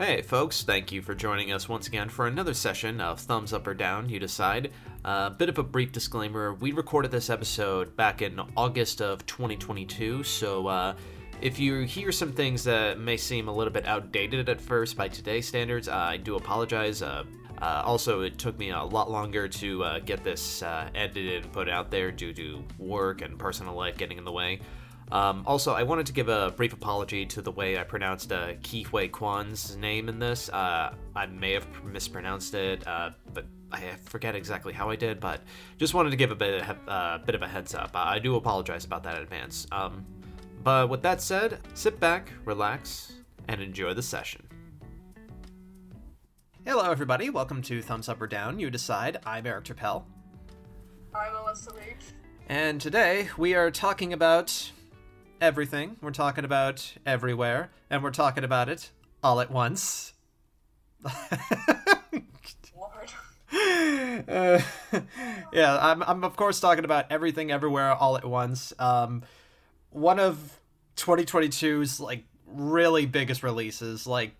Hey, folks, thank you for joining us once again for another session of Thumbs Up or Down, You Decide. A uh, bit of a brief disclaimer we recorded this episode back in August of 2022, so uh, if you hear some things that may seem a little bit outdated at first by today's standards, uh, I do apologize. Uh, uh, also, it took me a lot longer to uh, get this edited and put out there due to work and personal life getting in the way. Um, also, I wanted to give a brief apology to the way I pronounced uh, Ke Huy Quan's name in this. Uh, I may have mispronounced it, uh, but I forget exactly how I did. But just wanted to give a bit of, uh, bit of a heads up. I do apologize about that in advance. Um, but with that said, sit back, relax, and enjoy the session. Hello, everybody. Welcome to Thumbs Up or Down. You decide. I'm Eric Turpel. I'm Melissa Leach. And today we are talking about everything. We're talking about everywhere, and we're talking about it all at once. Uh, yeah, I'm, I'm of course talking about everything everywhere all at once. Um, one of 2022's like really biggest releases. Like,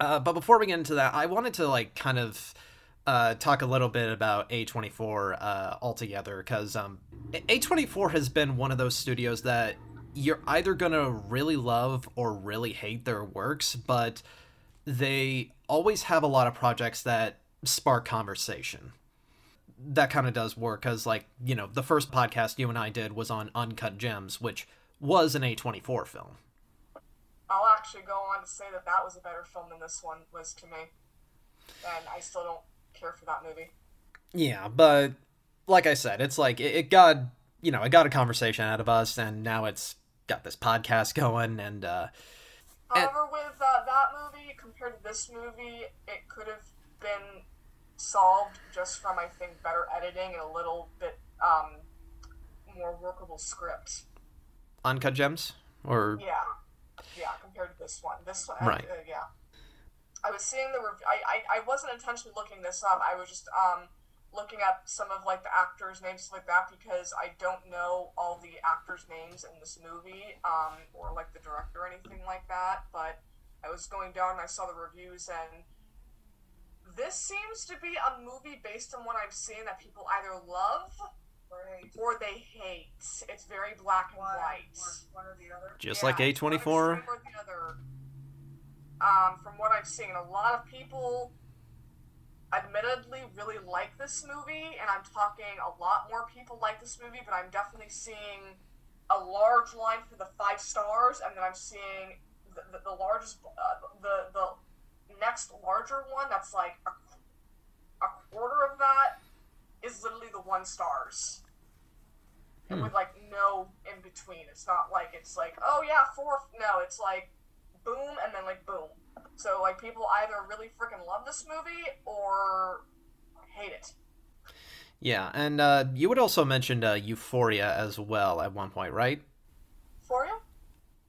uh, but before we get into that, I wanted to like kind of uh, talk a little bit about A24 uh, altogether because um, A24 has been one of those studios that you're either gonna really love or really hate their works, but they always have a lot of projects that spark conversation. That kind of does work because, like, you know, the first podcast you and I did was on Uncut Gems, which was an A24 film. I'll actually go on to say that that was a better film than this one was to me. And I still don't care for that movie. Yeah, but like I said, it's like it, it got, you know, it got a conversation out of us, and now it's got this podcast going and uh however and, with uh, that movie compared to this movie it could have been solved just from i think better editing and a little bit um more workable script. Uncut gems? Or yeah. Yeah compared to this one. This one right. uh, yeah. I was seeing the rev- I, I i wasn't intentionally looking this up. I was just um looking at some of like the actors' names like that because I don't know all the actors' names in this movie, um, or like the director or anything like that. But I was going down and I saw the reviews, and this seems to be a movie based on what I've seen that people either love or they hate. It's very black and one, white. One, or the other. Just yeah, like A twenty four. Um, from what I've seen, a lot of people admittedly really like this movie, and I'm talking a lot more people like this movie, but I'm definitely seeing a large line for the five stars, and then I'm seeing the, the, the largest, uh, the the next larger one that's like a, a quarter of that is literally the one stars. Hmm. With like no in between. It's not like it's like, oh yeah, four. No, it's like boom and then like boom. So like people either really freaking love this movie or hate it. Yeah, and uh, you would also mentioned uh, Euphoria as well at one point, right? Euphoria.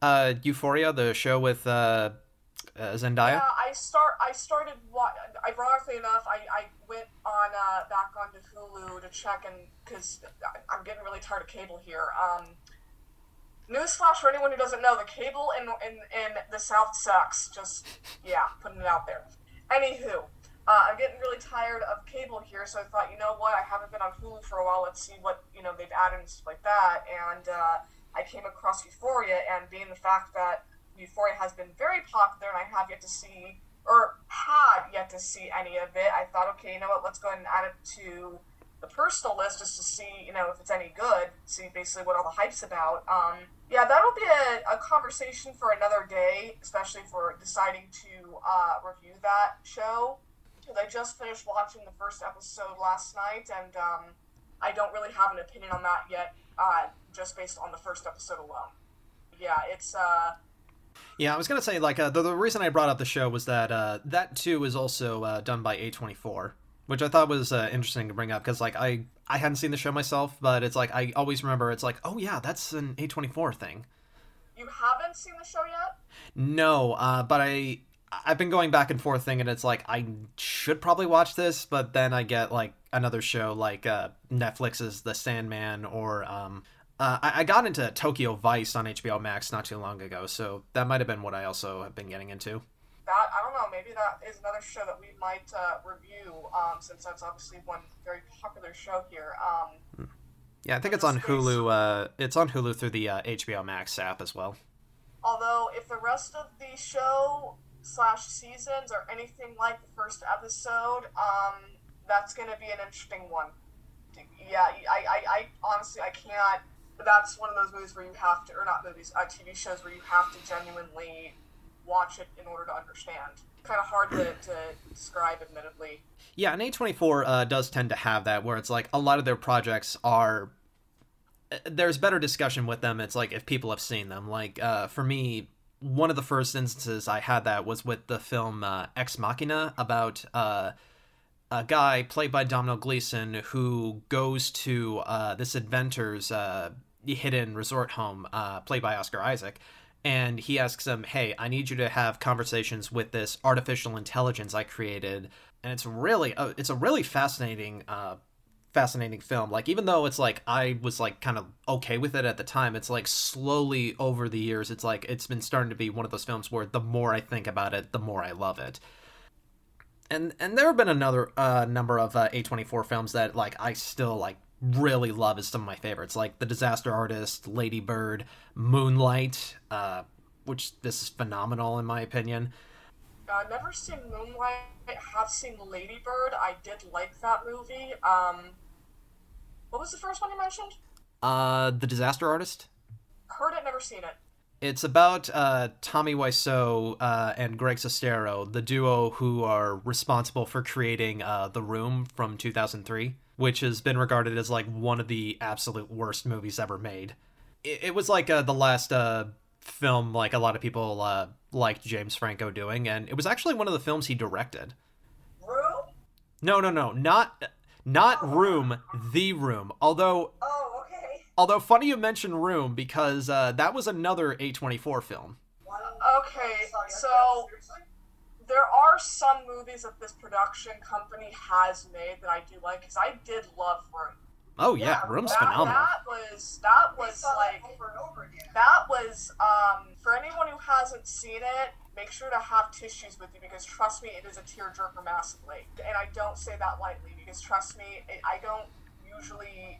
Uh, Euphoria, the show with uh, uh Zendaya. Yeah, I start. I started. Ironically enough, I, I went on uh, back onto Hulu to check and because I'm getting really tired of cable here. Um, Newsflash for anyone who doesn't know, the cable in, in, in the South sucks. Just, yeah, putting it out there. Anywho, uh, I'm getting really tired of cable here, so I thought, you know what, I haven't been on Hulu for a while, let's see what, you know, they've added and stuff like that, and uh, I came across Euphoria, and being the fact that Euphoria has been very popular, and I have yet to see, or had yet to see any of it, I thought, okay, you know what, let's go ahead and add it to the personal list just to see, you know, if it's any good, see basically what all the hype's about. Um, yeah, that'll be a, a conversation for another day, especially for deciding to uh, review that show. Because I just finished watching the first episode last night, and um, I don't really have an opinion on that yet, uh, just based on the first episode alone. Yeah, it's. Uh, yeah, I was gonna say like uh, the, the reason I brought up the show was that uh, that too is also uh, done by A twenty four which I thought was uh, interesting to bring up because like I I hadn't seen the show myself, but it's like I always remember it's like oh yeah that's an A twenty four thing. You haven't seen the show yet? No, uh, but I I've been going back and forth thinking it's like I should probably watch this, but then I get like another show like uh, Netflix's The Sandman or um, uh, I, I got into Tokyo Vice on HBO Max not too long ago, so that might have been what I also have been getting into. That I don't know. Maybe that is another show that we might uh, review, um, since that's obviously one very popular show here. Um, yeah, I think it's on Hulu. Uh, it's on Hulu through the uh, HBO Max app as well. Although, if the rest of the show slash seasons are anything like the first episode, um, that's going to be an interesting one. Yeah, I, I, I honestly I can't. That's one of those movies where you have to, or not movies, uh, TV shows where you have to genuinely watch it in order to understand. Kind of hard to, to describe, admittedly. Yeah, and A24 uh, does tend to have that, where it's like a lot of their projects are. There's better discussion with them. It's like if people have seen them. Like uh, for me, one of the first instances I had that was with the film uh, Ex Machina about uh, a guy played by Domhnall Gleeson who goes to uh, this inventor's uh, hidden resort home, uh, played by Oscar Isaac, and he asks him, "Hey, I need you to have conversations with this artificial intelligence I created." And it's really, uh, it's a really fascinating uh, fascinating film. Like even though it's like I was like kind of okay with it at the time, it's like slowly over the years, it's like it's been starting to be one of those films where the more I think about it, the more I love it. And and there have been another uh, number of uh, A24 films that like I still like really love as some of my favorites, like The Disaster Artist, Lady Bird, Moonlight, uh, which this is phenomenal in my opinion. Uh, never seen Moonlight. Have seen Lady Bird. I did like that movie. Um, what was the first one you mentioned? Uh, The Disaster Artist. Heard it, never seen it. It's about uh, Tommy Wiseau uh, and Greg Sestero, the duo who are responsible for creating uh, The Room from 2003, which has been regarded as like one of the absolute worst movies ever made. It, it was like uh, the last uh, film like a lot of people uh, liked James Franco doing, and it was actually one of the films he directed. Room? No, no, no, not not oh. Room, The Room. Although Oh, okay. Although funny you mention Room because uh, that was another A24 film. Okay, so there are some movies that this production company has made that I do like because I did love Room. Oh yeah, yeah Room's that, phenomenal. That was that was like that, that was um for anyone who hasn't seen it, make sure to have tissues with you because trust me, it is a tearjerker massively. And I don't say that lightly because trust me, it, I don't usually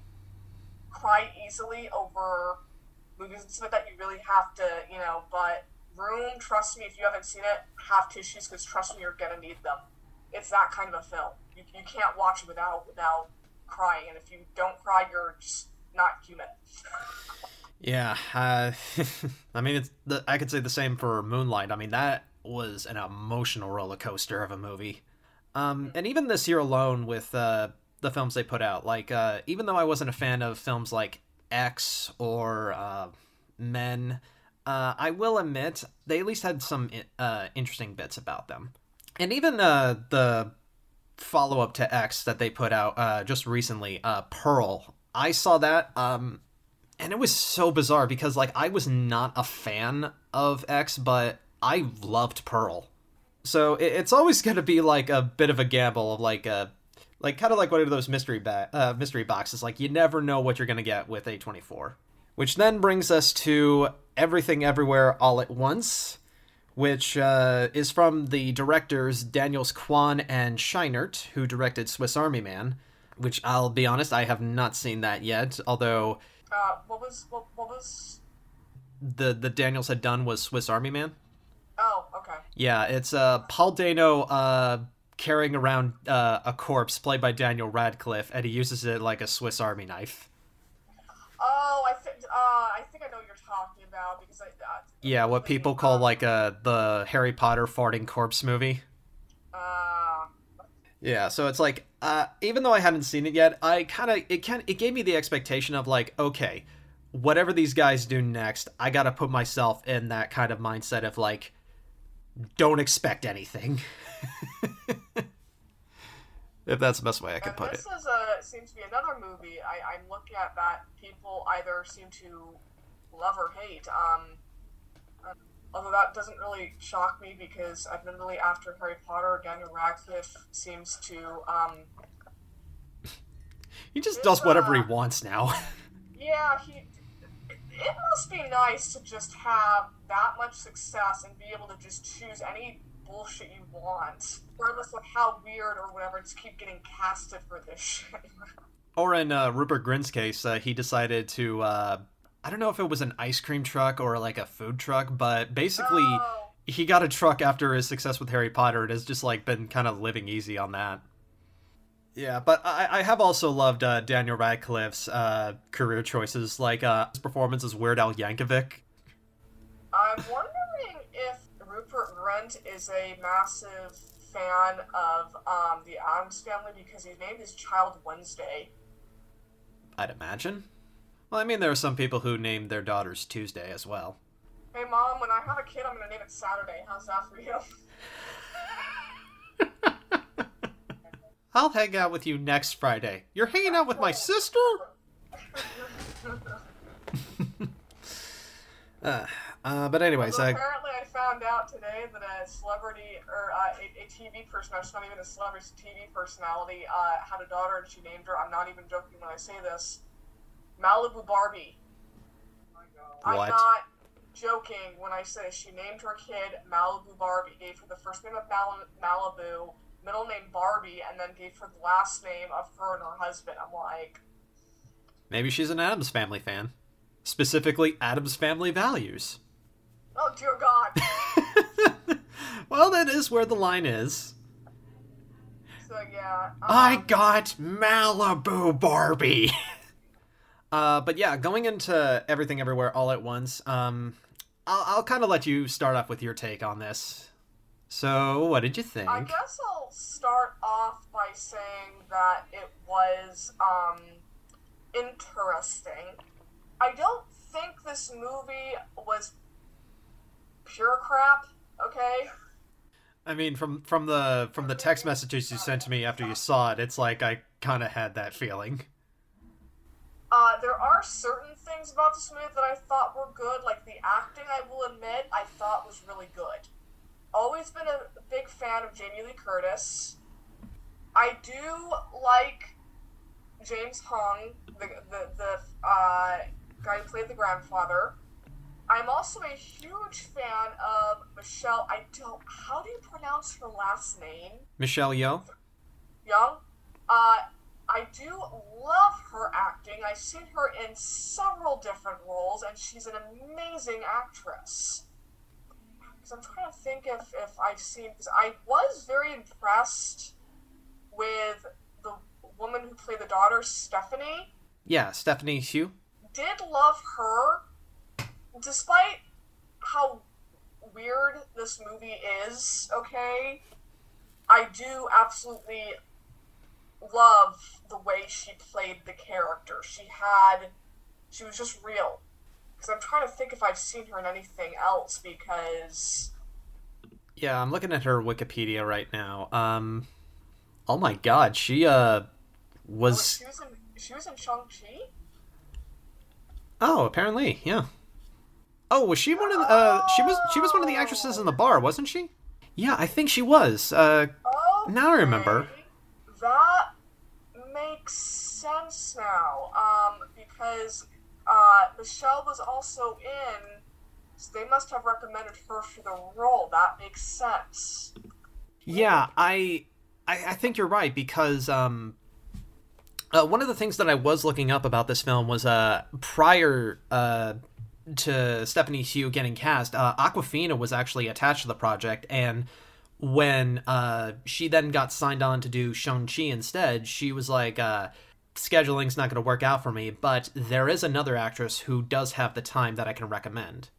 cry easily over movies and stuff that. You really have to, you know. But Room, trust me, if you haven't seen it, have tissues because trust me, you're gonna need them. It's that kind of a film. You, you can't watch it without without crying, and if you don't cry, you're just not human. yeah, uh, I mean, it's the, I could say the same for Moonlight. I mean, that was an emotional roller coaster of a movie. Um, and even this year alone, with uh, the films they put out, like uh, even though I wasn't a fan of films like X or uh, Men, uh, I will admit they at least had some uh, interesting bits about them. And even uh, the follow up to X that they put out uh, just recently, uh, Pearl. I saw that, um, and it was so bizarre because like I was not a fan of X, but I loved Pearl. So it, it's always going to be like a bit of a gamble of like a like kind of like one of those mystery ba- uh, mystery boxes. Like you never know what you're going to get with A24. Which then brings us to Everything Everywhere All at Once which uh, is from the directors Daniels Kwan and Scheinert, who directed Swiss Army Man, which I'll be honest, I have not seen that yet, although. Uh, what was. What, what was. The, the Daniels had done was Swiss Army Man. Oh, okay. Yeah, it's uh, Paul Dano uh, carrying around uh, a corpse played by Daniel Radcliffe, and he uses it like a Swiss Army knife. I think uh, I think I know what you're talking about because I. Uh, yeah, what people call like uh the Harry Potter farting corpse movie. Uh. Yeah, so it's like uh, even though I hadn't seen it yet, I kind of it can it gave me the expectation of like okay, whatever these guys do next, I got to put myself in that kind of mindset of like don't expect anything. if that's the best way I could put this it. This is a seems to be another movie. I, I'm looking at that people either seem to love or hate. Um, although that doesn't really shock me because I've been really after Harry Potter. Daniel Radcliffe seems to. Um, he just does whatever uh, he wants now. yeah, he. It must be nice to just have that much success and be able to just choose any bullshit you want, regardless of how weird or whatever. Just keep getting casted for this shit. or in uh, Rupert Grint's case, uh, he decided to. Uh, I don't know if it was an ice cream truck or like a food truck, but basically. Oh. He got a truck after his success with Harry Potter and has just like been kind of living easy on that. Yeah, but I, I have also loved uh, Daniel Radcliffe's uh, career choices, like uh, his performance as Weird Al Yankovic. I'm wondering if Grint is a massive fan of um, the Addams family because he named his child Wednesday. I'd imagine. Well, I mean, there are some people who named their daughters Tuesday as well. Hey, mom, when I have a kid, I'm gonna name it Saturday. How's that for you? I'll hang out with you next Friday. You're hanging out with my sister? uh, uh, but anyways, Well, I found out today that a celebrity or uh, a, a TV person, it's not even a celebrity, it's a TV personality, uh, had a daughter and she named her. I'm not even joking when I say this. Malibu Barbie. What? I'm not joking when I say she named her kid Malibu Barbie. Gave her the first name of Mal- Malibu, middle name Barbie, and then gave her the last name of her and her husband. I'm like, maybe she's an Addams Family fan. Specifically, Addams Family values. Oh dear God. well, that is where the line is. so yeah. Um, I got Malibu Barbie. uh, but yeah, going into everything everywhere all at once. Um, I'll, I'll kind of let you start off with your take on this. So, what did you think? I guess I'll start off by saying that it was um, interesting. I don't think this movie was pure crap. Okay. I mean, from from the from the text messages you sent to me after you saw it, it's like I kind of had that feeling. Uh, there are certain things about this movie that I thought were good, like the acting. I will admit, I thought was really good. Always been a big fan of Jamie Lee Curtis. I do like James Hong, the the, the uh, guy who played the grandfather. I'm also a huge fan of Michelle. I don't. How do you pronounce her last name? Michelle Yeoh. Young. Uh, I do love her acting. I've seen her in several different roles, and she's an amazing actress. Because I'm trying to think if, if I've seen. Because I was very impressed with the woman who played the daughter, Stephanie. Yeah, Stephanie Hsu. Did love her, despite how weird this movie is. Okay, I do absolutely love the way she played the character. She had, she was just real. Because I'm trying to think if I've seen her in anything else. Because Yeah, I'm looking at her Wikipedia right now. Um, oh my God, she uh oh, was she was in she was in Shang Chi. oh apparently yeah. Oh, was she one of the? Uh, she was she was one of the actresses in the bar, wasn't she? Yeah, I think she was. Uh, Now I remember. That makes sense now. Um, because uh, Michelle was also in, so they must have recommended her for the role. That makes sense. Yeah, I, I I think you're right because um uh, one of the things that I was looking up about this film was uh prior uh to Stephanie Hsu getting cast, uh, Awkwafina was actually attached to the project and when uh she then got signed on to do Shang-Chi instead, she was like uh scheduling's not going to work out for me, but there is another actress who does have the time that I can recommend.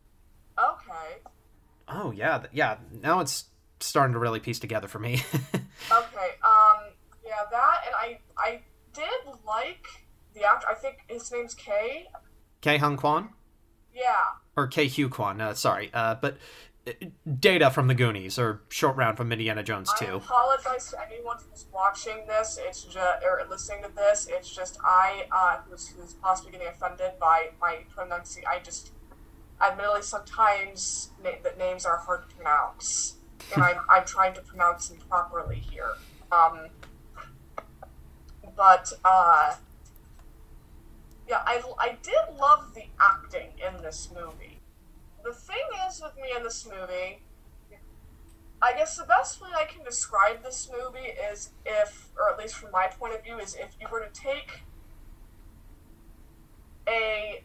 Okay. Oh yeah, yeah, now it's starting to really piece together for me. Okay. Um. Yeah. That and I. I did like the actor. I think his name's Kay. Kei Hung Kwan? Yeah. or K. Hugh Kwan, uh, sorry, uh, but uh, Data from the Goonies or Short Round from Indiana Jones too. I apologize to anyone who's watching this. It's just or listening to this. It's just I uh, who's, who's possibly getting offended by my pronunciation. I just, admittedly, sometimes na- that names are hard to pronounce, and I'm I'm trying to pronounce them properly here. Um, but uh, yeah, I I did love the acting in this movie. The thing is with me in this movie I guess the best way I can describe this movie is if, or at least from my point of view, is if you were to take a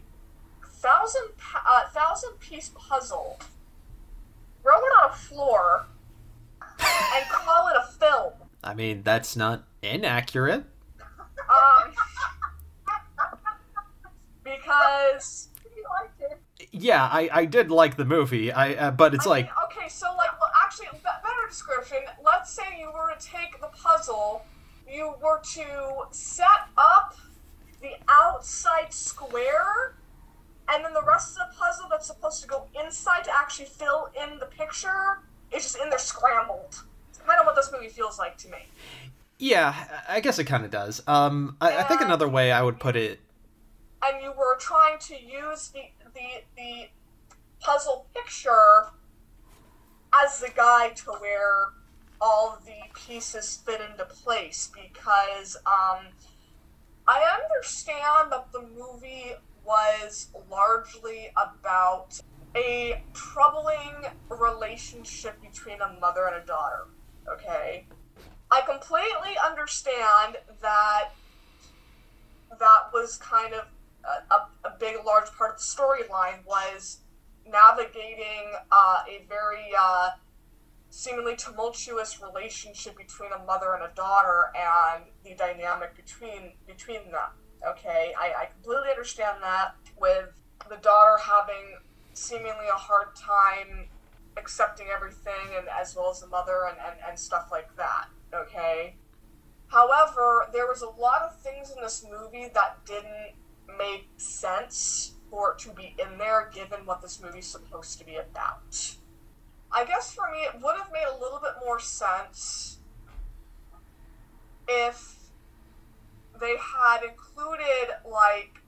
thousand uh, thousand piece puzzle, throw it on a floor, and call it a film. I mean, that's not inaccurate. Um, because yeah, I, I did like the movie. I uh, but it's I like mean, okay, so like, well, actually, be- better description. Let's say you were to take the puzzle, you were to set up the outside square, and then the rest of the puzzle that's supposed to go inside to actually fill in the picture is just in there scrambled. It's kind of what this movie feels like to me. yeah, I guess it kind of does. Um, I, I think another way I would put it. And you were trying to use the the the puzzle picture as the guide to where all the pieces fit into place because um, I understand that the movie was largely about a troubling relationship between a mother and a daughter. Okay. I completely understand that that was kind of a, a, big, large part of the storyline was navigating uh, a very uh, seemingly tumultuous relationship between a mother and a daughter and the dynamic between between them. Okay, I, I completely understand that with the daughter having seemingly a hard time accepting everything and as well as the mother and, and, and stuff like that. Okay. However, there was a lot of things in this movie that didn't make sense for it to be in there given what this movie's supposed to be about. I guess for me, it would have made a little bit more sense if they had included, like,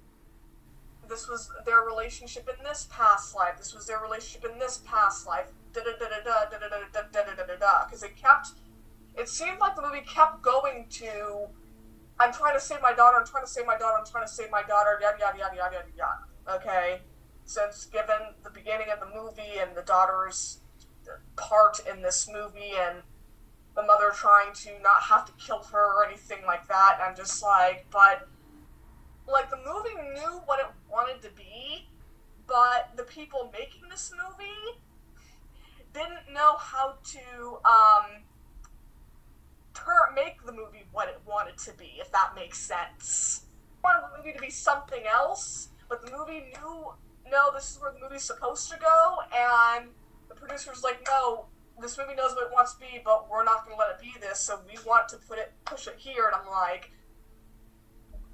this was their relationship in this past life, this was their relationship in this past life, da da da da da da da da da da da da da, because it kept, it seemed like the movie kept going to, I'm trying to save my daughter, I'm trying to save my daughter, I'm trying to save my daughter, yada yada yada yada yada yada. Okay? Since given the beginning of the movie and the daughter's part in this movie and the mother trying to not have to kill her or anything like that, I'm just like, but like the movie knew what it wanted to be, but the people making this movie didn't know how to um make the movie what it wanted to be, that makes sense. I wanted the movie to be something else, but the movie knew no, this is where the movie's supposed to go, and the producer's like, no, this movie knows what it wants to be, but we're not going to let it be this, so we want to put it, push it here, and I'm like,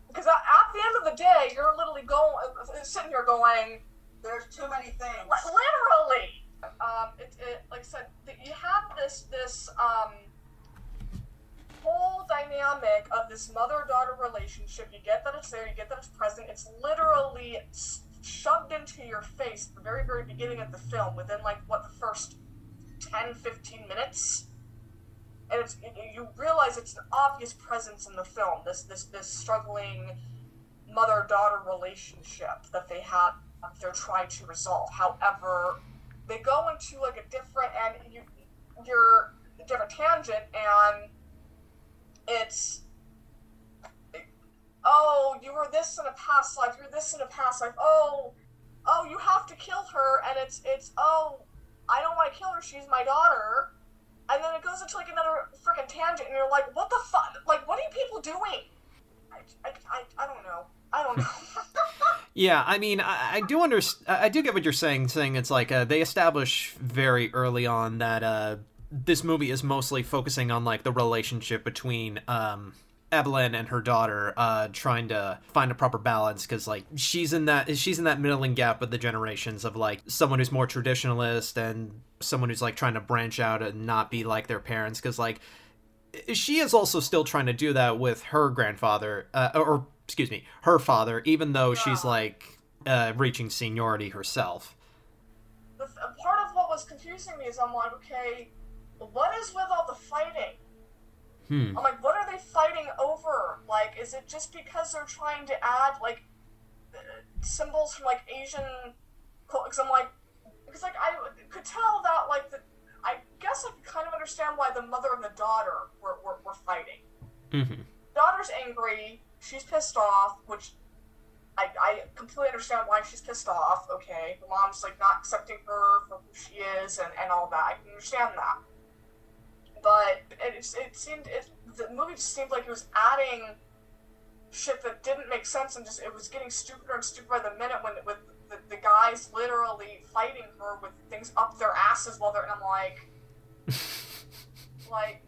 because at, the end of the day, you're literally going, sitting here going, There's too many things. Li- literally. Um, it, it, like I said, you have this this um whole dynamic of this mother-daughter relationship. You get that it's there. You get that it's present. It's literally shoved into your face at the very, very beginning of the film. Within like what the first 10, 15 minutes. And it's, you realize it's an obvious presence in the film. This this this struggling mother-daughter relationship that they have they're trying to resolve. However, they go into like a different and you you're a different tangent and it's oh you were this in a past life you're this in a past life oh oh you have to kill her and it's it's oh I don't want to kill her she's my daughter and then it goes into like another freaking tangent and you're like what the fuck like what are you people doing I, I, don't know I don't know Yeah, I mean, I, I do understand. I do get what you're saying. Saying it's like uh, they establish very early on that uh, this movie is mostly focusing on like the relationship between um, Evelyn and her daughter, uh, trying to find a proper balance because like she's in that she's in that middling gap of the generations of like someone who's more traditionalist and someone who's like trying to branch out and not be like their parents because like she is also still trying to do that with her grandfather uh, or excuse me her father even though she's like uh, reaching seniority herself. The th- part of what was confusing me is I'm like, okay, what is with all the fighting? hmm I'm like, what are they fighting over? Like, is it just because they're trying to add like symbols from like Asian? Because I'm like, because like I could tell that like the, I guess I can kind of understand why the mother and the daughter were, were, were fighting. Mm-hmm. Daughter's angry, she's pissed off, which I, I completely understand why she's pissed off, okay? The mom's like not accepting her for who she is and, and all that. I can understand that. But it, it seemed, it, the movie just seemed like it was adding shit that didn't make sense and just, it was getting stupider and stupider by the minute when, with the, the guys literally fighting her with things up their asses while they're, and I'm like, like,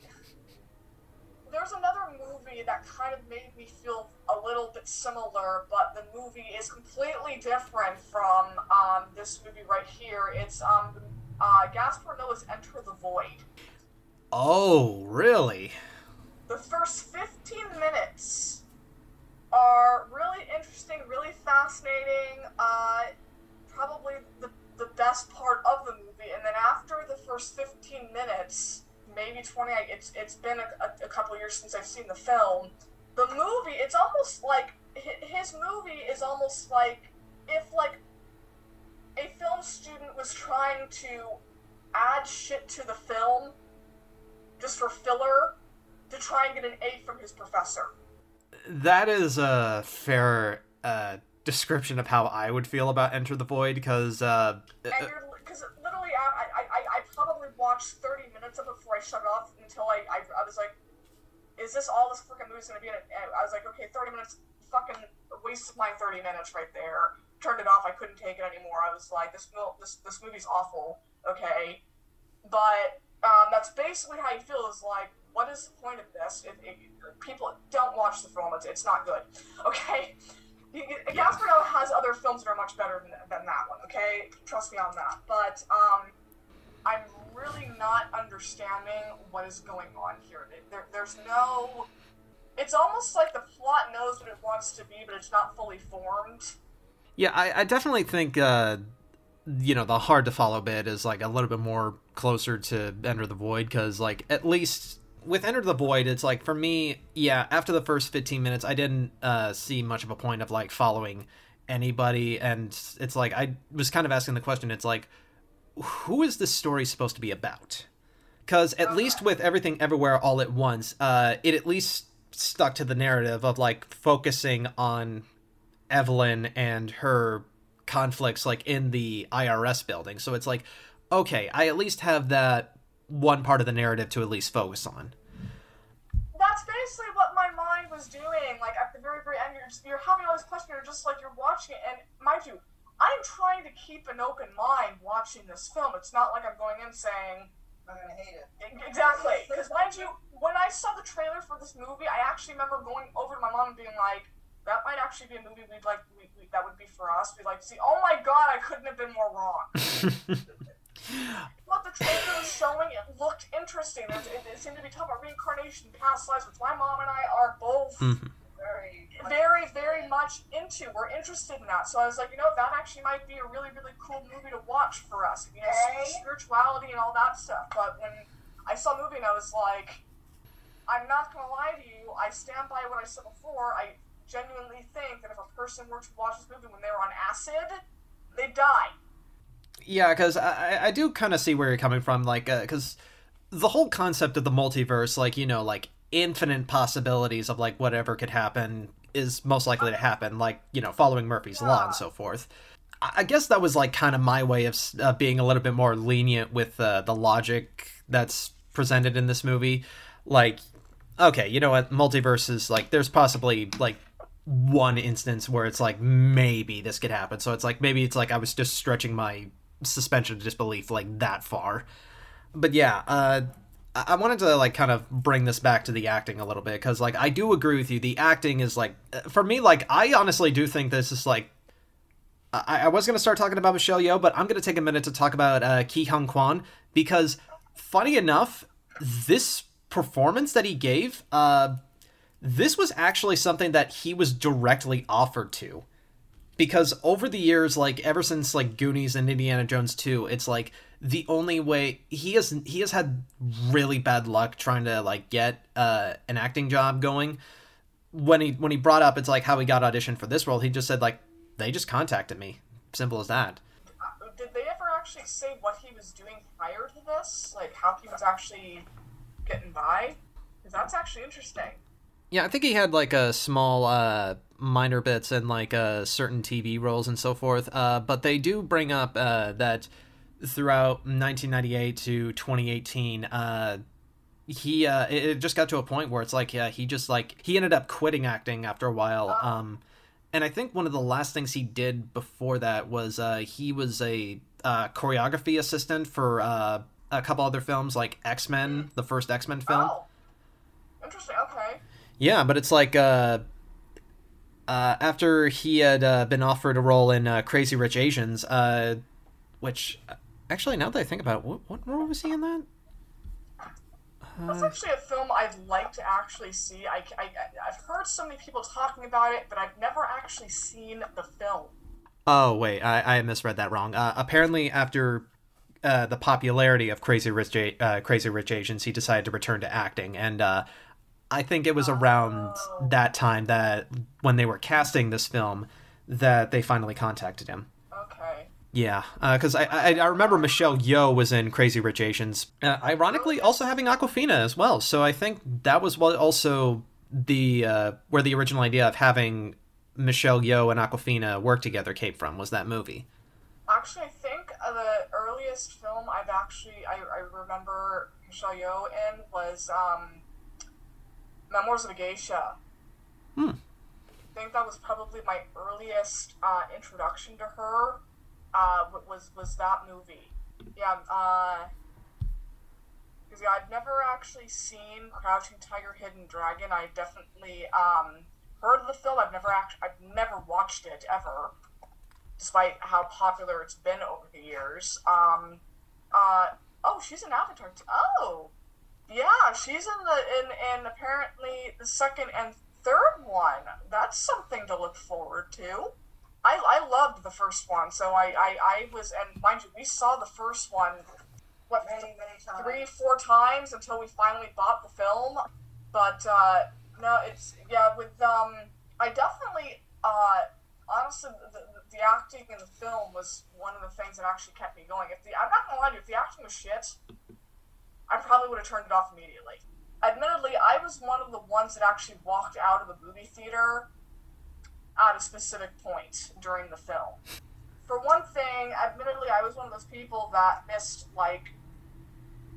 there's another movie that kind of made me feel a little bit similar, but the movie is completely different from um, this movie right here. It's um, uh, Gaspar Noé's Enter the Void. Oh, really? The first 15 minutes are really interesting, really fascinating. Uh, probably the, the best part of the movie. And then after the first 15 minutes, maybe 20 it's it's been a, a, couple years since i've seen the film the movie it's almost like his movie is almost like if like a film student was trying to add shit to the film just for filler to try and get an A from his professor. That is a fair uh, description of how I would feel about Enter the Void because uh, because literally I, I, I, I probably watched 30 minutes of it before I shut it off until I, I, I was like, is this all this freaking movie's gonna be? And I was like, okay, 30 minutes, fucking wasted my 30 minutes right there. Turned it off. I couldn't take it anymore. I was like, this this this movie's awful. Okay, but um, that's basically how you feel. Is like, what is the point of this? If, if people don't watch the film, it's, it's not good. Okay. Gaspar Noé has other films that are much better than, than that one. Okay, trust me on that. But um, I'm really not understanding what is going on here. There, there's no. It's almost like the plot knows what it wants to be, but it's not fully formed. Yeah, I, I definitely think uh, you know the hard to follow bit is like a little bit more closer to Enter the Void because like at least with Enter the Void, it's like for me, yeah. After the first fifteen minutes, I didn't uh, see much of a point of like following anybody, and it's like I was kind of asking the question. It's like who is this story supposed to be about? Because at least with everything everywhere all at once, uh, it at least stuck to the narrative of like focusing on Evelyn and her conflicts like in the IRS building. So it's like, okay, I at least have that one part of the narrative to at least focus on. That's basically what my mind was doing. Like at the very, very end, you're, just, you're having all these questions. You're just like you're watching it, and mind you, I'm trying to keep an open mind watching this film. It's not like I'm going in saying I'm gonna hate it. Exactly, because mind you, when I saw the trailer for this movie, I actually remember going over to my mom and being like, "That might actually be a movie we'd like. We, we, that would be for us. We'd like to see." Oh my god, I couldn't have been more wrong. what the trailer was showing, it looked interesting. It, it, it, seemed to be talking about reincarnation, past lives, which my mom and I are both. Mm-hmm very, very, very much into. We're interested in that. So I was like, you know, that actually might be a really, really cool movie to watch for us. You know, hey. spirituality and all that stuff. But when I saw the movie and I was like, I'm not gonna lie to you. I stand by what I said before. I genuinely think that if a person were to watch this movie when they were on acid, they'd die. Yeah, because I, I do kind of see where you're coming from. Like, because uh, the whole concept of the multiverse, like, you know, like infinite possibilities of like whatever could happen is most likely to happen, like, you know, following Murphy's Law and so forth. I guess that was like kind of my way of uh, being a little bit more lenient with uh, the logic that's presented in this movie. Like, okay, you know what? Multiverses, like, there's possibly like one instance where it's like maybe this could happen. So it's like maybe it's like I was just stretching my suspension of disbelief like that far. But yeah, uh, I wanted to like kind of bring this back to the acting a little bit because like I do agree with you. The acting is like for me like I honestly do think this is like I, I was gonna start talking about Michelle Yeoh, but I'm gonna take a minute to talk about uh, Ke Huy Quan because funny enough, this performance that he gave, uh, this was actually something that he was directly offered to because over the years, like ever since like Goonies and Indiana Jones 2, it's like the only way he has he has had really bad luck trying to like get uh, an acting job going. When he when he brought up it's like how he got auditioned for this role, he just said like they just contacted me. Simple as that. Did they ever actually say what he was doing prior to this? Like how he was actually getting by? Because that's actually interesting. Yeah, I think he had like a small uh minor bits and like uh certain TV roles and so forth. Uh but they do bring up uh that throughout 1998 to 2018 uh he uh it, just got to a point where it's like yeah, he just like he ended up quitting acting after a while. Um and I think one of the last things he did before that was uh he was a uh choreography assistant for uh a couple other films like X-Men, the first X-Men film. Oh, interesting. Okay. Yeah, but it's like uh, uh, after he had uh, been offered a role in uh, Crazy Rich Asians, uh, which actually now that I think about it, what, what role was he in that? That's actually a film I'd like to actually see. I, I, I've heard so many people talking about it, but I've never actually seen the film. Oh wait, I, I misread that wrong. Uh, apparently, after uh, the popularity of Crazy Rich uh, Crazy Rich Asians, he decided to return to acting, and uh, I think it was around that time that when they were casting this film that they finally contacted him. Okay. Yeah, because I, I I remember Michelle Yeoh was in Crazy Rich Asians, uh, ironically also having Awkwafina as well. So I think that was what also the uh, where the original idea of having Michelle Yeoh and Awkwafina work together came from was that movie. Actually, I think uh, the earliest film I've actually I, I remember Michelle Yeoh in was um, Memoirs of a Geisha. Hmm. I think that was probably my earliest uh, introduction to her. Uh, was was that movie? Yeah. Uh, because yeah, I've never actually seen Crouching Tiger, Hidden Dragon. I definitely um, heard of the film. I've never actually I've never watched it ever, despite how popular it's been over the years. Um, uh, oh, she's an Avatar. Too. Oh, yeah, she's in the in in apparently the second and third one. That's something to look forward to. I, I loved the first one, so I, I, I was and mind you, we saw the first one what Many, many times. three, four times until we finally bought the film. But uh, no, it's yeah. With um, I definitely uh, honestly the, the, the acting in the film was one of the things that actually kept me going. If the I'm not gonna lie to you, if the acting was shit, I probably would have turned it off immediately. Admittedly, I was one of the ones that actually walked out of the movie theater at a specific point during the film. For one thing, admittedly, I was one of those people that missed like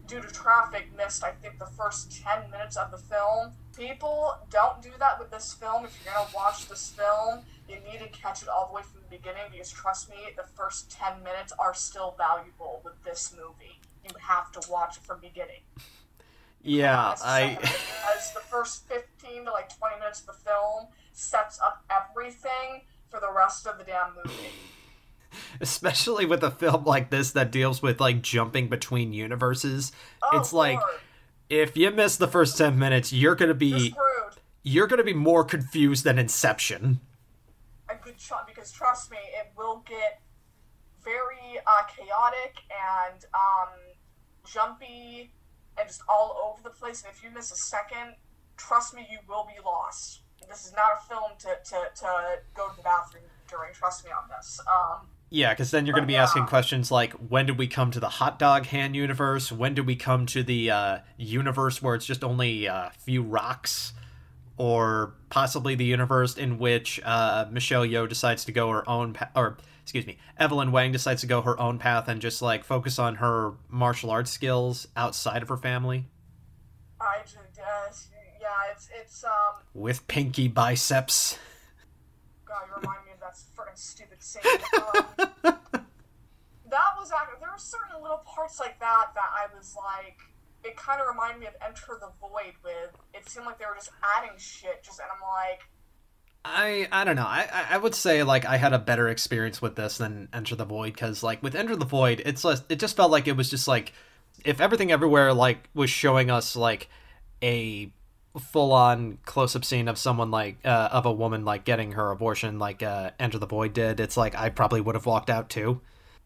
due to traffic, missed, I think, the first 10 minutes of the film. People don't do that with this film. If you're going to watch this film, you need to catch it all the way from the beginning because, trust me, the first 10 minutes are still valuable with this movie. You have to watch it from beginning. Yeah, I Because the first 15 to like 20 minutes of the film sets up everything for the rest of the damn movie. especially with a film like this that deals with like jumping between universes. Oh, it's like if you miss the first 10 minutes, you're going to be you're going to be more confused than Inception. a good chunk because trust me, it will get very uh, chaotic and um, jumpy and just all over the place. And if you miss a second, trust me, you will be lost. This is not a film to, to, to go to the bathroom during. Trust me on this. Um, Yeah, because then you're going to be asking questions like, when did we come to the hot dog hand universe? When did we come to the uh, universe where it's just only a few rocks? Or possibly the universe in which uh, Michelle Yeoh decides to go her own path, or excuse me, Evelyn Wang decides to go her own path and just like focus on her martial arts skills outside of her family I uh, yeah, it's it's um. with pinky biceps. God, you remind me of that freaking stupid scene. Um, that was ac- there were certain little parts like that that I was like, it kind of reminded me of Enter the Void. With it seemed like they were just adding shit, just and I'm like, I I don't know. I I- would say like I had a better experience with this than Enter the Void because like with Enter the Void, it's just it just felt like it was just like if everything everywhere like was showing us like a full on close up scene of someone like uh, of a woman like getting her abortion like uh, Enter the Void did. It's like I probably would have walked out too.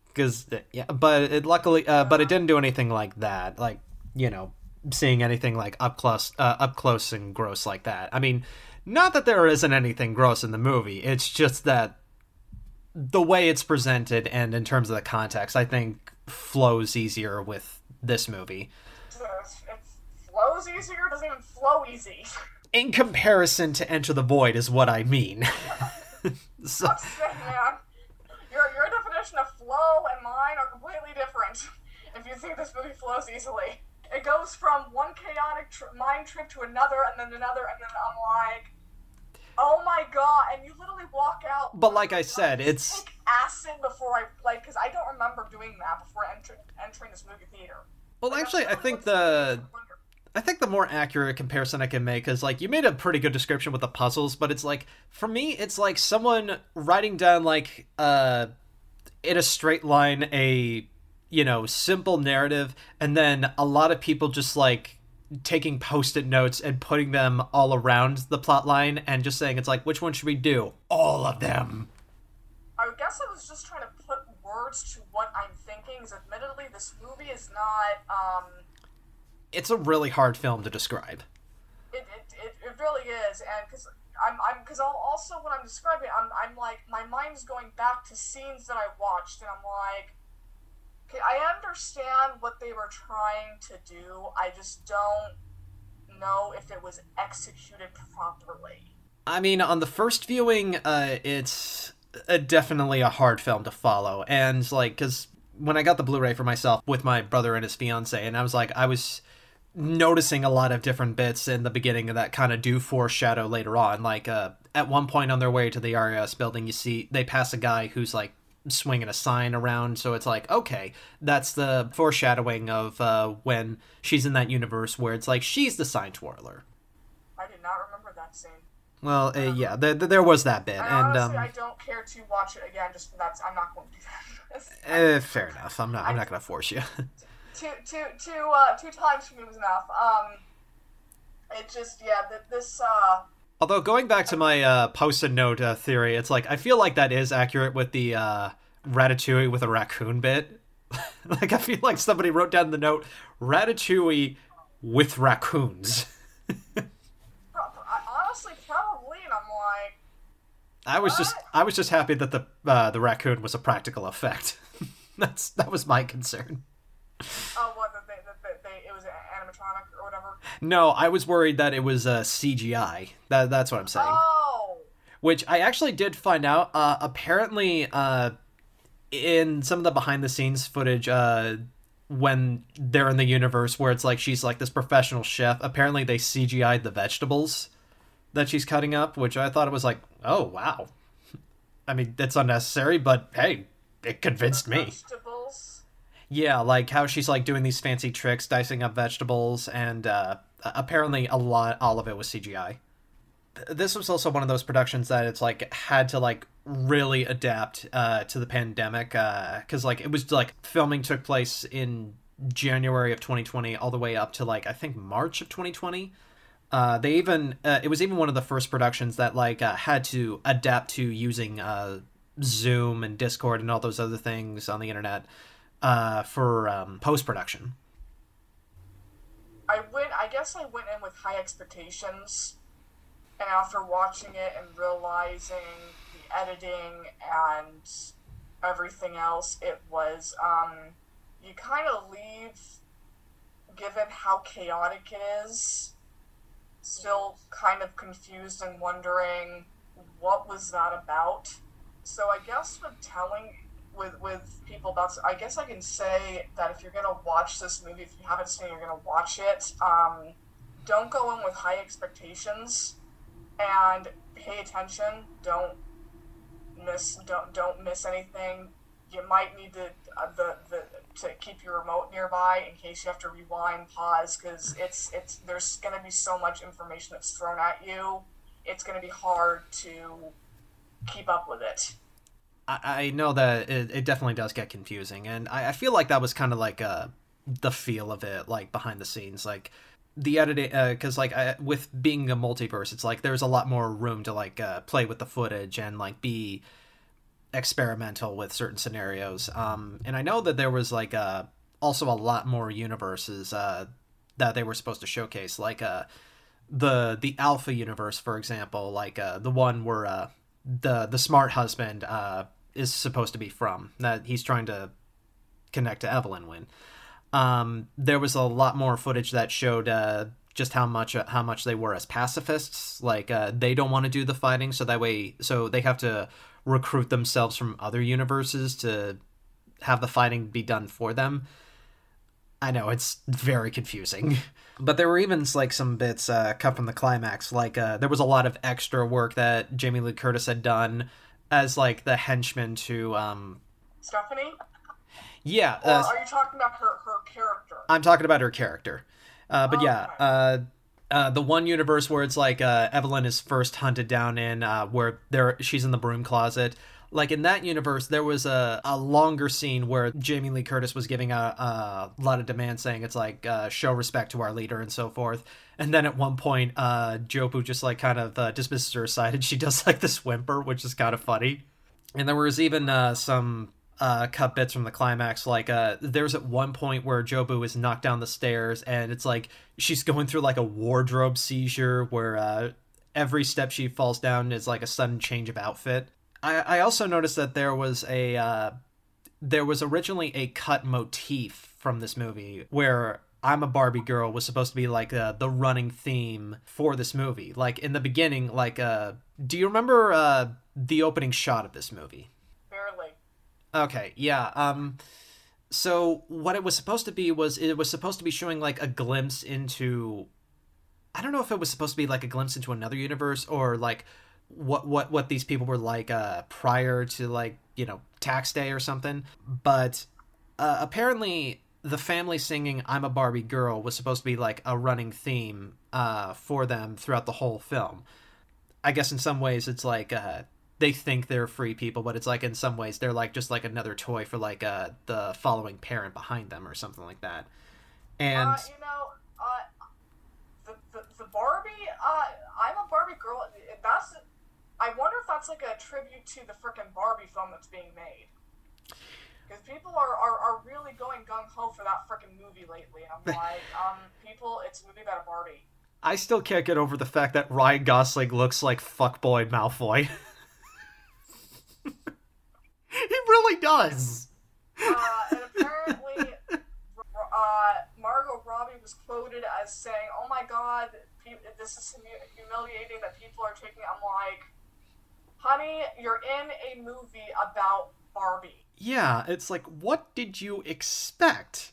Because yeah, but it luckily, uh, but it didn't do anything like that. Like you know, seeing anything like up close, uh, up close and gross like that. I mean, not that there isn't anything gross in the movie. It's just that the way it's presented and in terms of the context, I think flows easier with this movie. It flows easier. It Doesn't even flow easy. In comparison to Enter the Void, is what I mean. so, man, your your definition of flow and mine are completely different. If you think this movie flows easily, it goes from one chaotic tr- mind trip to another, and then another, and then I'm like Oh my god! And you literally walk out. But like I said, it's take acid before I like because I don't remember doing that before enter- entering this movie theater. Well, like, actually, I think the I think the more accurate comparison I can make is like you made a pretty good description with the puzzles, but it's like for me, it's like someone writing down like uh in a straight line a you know simple narrative, and then a lot of people just like taking post-it notes and putting them all around the plot line and just saying it's like which one should we do? All of them. I guess i was just trying to put words to what i'm thinking. Is admittedly this movie is not um it's a really hard film to describe. It, it, it, it really is and because i'm i'm because also when i'm describing it I'm, I'm like my mind's going back to scenes that i watched and i'm like I understand what they were trying to do. I just don't know if it was executed properly. I mean, on the first viewing, uh, it's a, definitely a hard film to follow, and like, because when I got the Blu-ray for myself with my brother and his fiance, and I was like, I was noticing a lot of different bits in the beginning of that kind of do foreshadow later on. Like, uh, at one point on their way to the RAS building, you see they pass a guy who's like swinging a sign around so it's like okay that's the foreshadowing of uh, when she's in that universe where it's like she's the sign twirler. I did not remember that scene. Well uh, yeah there, there was that bit and, honestly, um, i don't care to watch it again just that's i'm not going to do that. Uh, fair enough. I'm not i'm not gonna force you. Two two two uh two times for me was enough. Um it just yeah this uh Although going back to my uh, post-it note uh, theory, it's like I feel like that is accurate with the uh, Ratatouille with a raccoon bit. like I feel like somebody wrote down the note Ratatouille with raccoons. Honestly, probably, and I'm like. I was what? just I was just happy that the uh, the raccoon was a practical effect. That's that was my concern. Oh, No, I was worried that it was uh, CGI. That that's what I'm saying. Oh. Which I actually did find out. Uh, apparently, uh, in some of the behind the scenes footage, uh, when they're in the universe where it's like she's like this professional chef, apparently they CGI'd the vegetables that she's cutting up, which I thought it was like, oh wow. I mean, that's unnecessary, but hey, it convinced me. Vegetables. Yeah, like how she's like doing these fancy tricks, dicing up vegetables, and uh, apparently a lot, all of it was CGI. This was also one of those productions that it's like had to like really adapt uh, to the pandemic because uh, like it was like filming took place in January of 2020 all the way up to like I think March of 2020. Uh, they even uh, it was even one of the first productions that like uh, had to adapt to using uh, Zoom and Discord and all those other things on the internet uh, for um, post production. I went. I guess I went in with high expectations, and after watching it and realizing the editing and everything else, it was um, you kind of leave, given how chaotic it is, still kind of confused and wondering what was that about. So I guess with telling with with people about i guess i can say that if you're gonna watch this movie if you haven't seen it you're gonna watch it. Um, don't go in with high expectations and pay attention. Don't miss don't don't miss anything. You might need to uh, the, the to keep your remote nearby in case you have to rewind pause because it's it's there's going to be so much information that's thrown at you. It's going to be hard to keep up with it I, know that it, it, definitely does get confusing, and I, I feel like that was kind of like uh, the feel of it, like behind the scenes, like the editing, because uh, like I, with being a multiverse, it's like there's a lot more room to like uh, play with the footage and like be experimental with certain scenarios. Um, and I know that there was like uh, also a lot more universes uh, that they were supposed to showcase, like uh, the the Alpha universe, for example, like uh, the one where uh, the the smart husband uh, is supposed to be from that he's trying to connect to Evelyn when. Um, there was a lot more footage that showed uh, just how much uh, how much they were as pacifists. Like uh, they don't want to do the fighting, so that way, so they have to recruit themselves from other universes to have the fighting be done for them. I know it's very confusing, but there were even like some bits uh, cut from the climax. Like uh, there was a lot of extra work that Jamie Lee Curtis had done as like the henchman to um, Stephanie? yeah. Uh, are you talking about her, her character? I'm talking about her character. Uh, but yeah, Okay. uh, uh, the one universe where it's like uh, Evelyn is first hunted down in, uh, where there she's in the broom closet. Like in that universe, there was a, a longer scene where Jamie Lee Curtis was giving a, a lot of demands, saying it's like uh, show respect to our leader and so forth. And then at one point, uh, Jobu just like kind of uh, dismisses her aside, and she does like this whimper, which is kind of funny. And there was even uh, some uh, cut bits from the climax. Like, uh, there's at one point where Jobu is knocked down the stairs, and it's like she's going through like a wardrobe seizure where uh, every step she falls down is like a sudden change of outfit. I, I also noticed that there was a uh, there was originally a cut motif from this movie where I'm a Barbie girl was supposed to be like uh, the running theme for this movie. Like in the beginning, like uh, do you remember uh, the opening shot of this movie? Barely. Okay, yeah. Um so what it was supposed to be was it was supposed to be showing like a glimpse into I don't know if it was supposed to be like a glimpse into another universe or like what what what these people were like uh prior to like, you know, tax day or something, but uh, apparently the family singing I'm a Barbie girl was supposed to be like a running theme uh for them throughout the whole film. I guess in some ways it's like uh they think they're free people, but it's like in some ways they're like just like another toy for like uh the following parent behind them or something like that. And Uh, you know, uh, the, the, the Barbie, uh, I'm a Barbie girl. That's, I wonder if that's like a tribute to the frickin' Barbie film that's being made. Because people are, are, are really going gung ho for that frickin' movie lately. I'm like, um, people, it's a movie about a Barbie. I still can't get over the fact that Ryan Gosling looks like fuckboy Malfoy. he really does. Uh, and apparently, uh, Margot Robbie was quoted as saying, "Oh my God, this is humiliating that people are taking." I'm like, "Honey, you're in a movie about Barbie." Yeah, it's like what did you expect?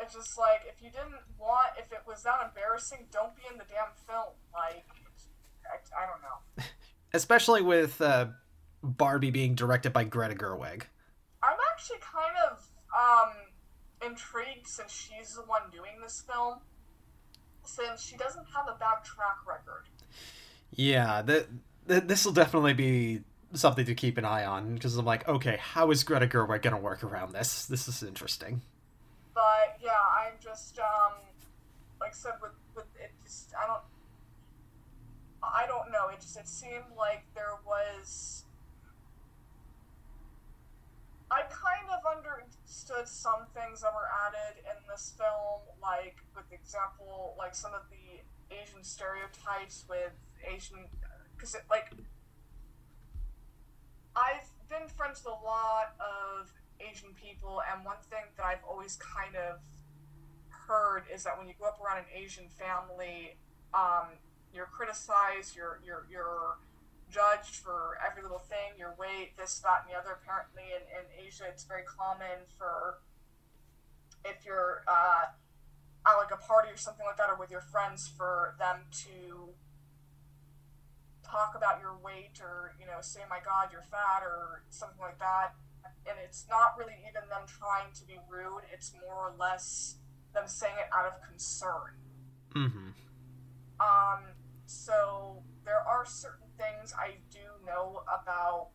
It's just like if you didn't want, if it was that embarrassing, don't be in the damn film. Like, I, I don't know. Especially with uh, Barbie being directed by Greta Gerwig. I'm actually kind of um intrigued since she's the one doing this film, since she doesn't have a bad track record. Yeah, that th- this will definitely be something to keep an eye on because I'm like, okay, how is Greta Gerwig gonna work around this? This is interesting. But yeah, I'm just um like I said with with it just I don't I don't know. It just it seemed like there was I kind of understood some things that were added in this film, like with example, like some of the Asian stereotypes with Asian, because like I've been friends with a lot of Asian people, and one thing that I've always kind of heard is that when you grow up around an Asian family, um, you're criticized, you're you're you're judged for every little thing, your weight, this, that, and the other. Apparently, in, in Asia, it's very common for if you're uh, at like a party or something like that, or with your friends, for them to talk about your weight or you know say my god you're fat or something like that. And it's not really even them trying to be rude. It's more or less them saying it out of concern. Mm-hmm. um, so there are certain things I do know about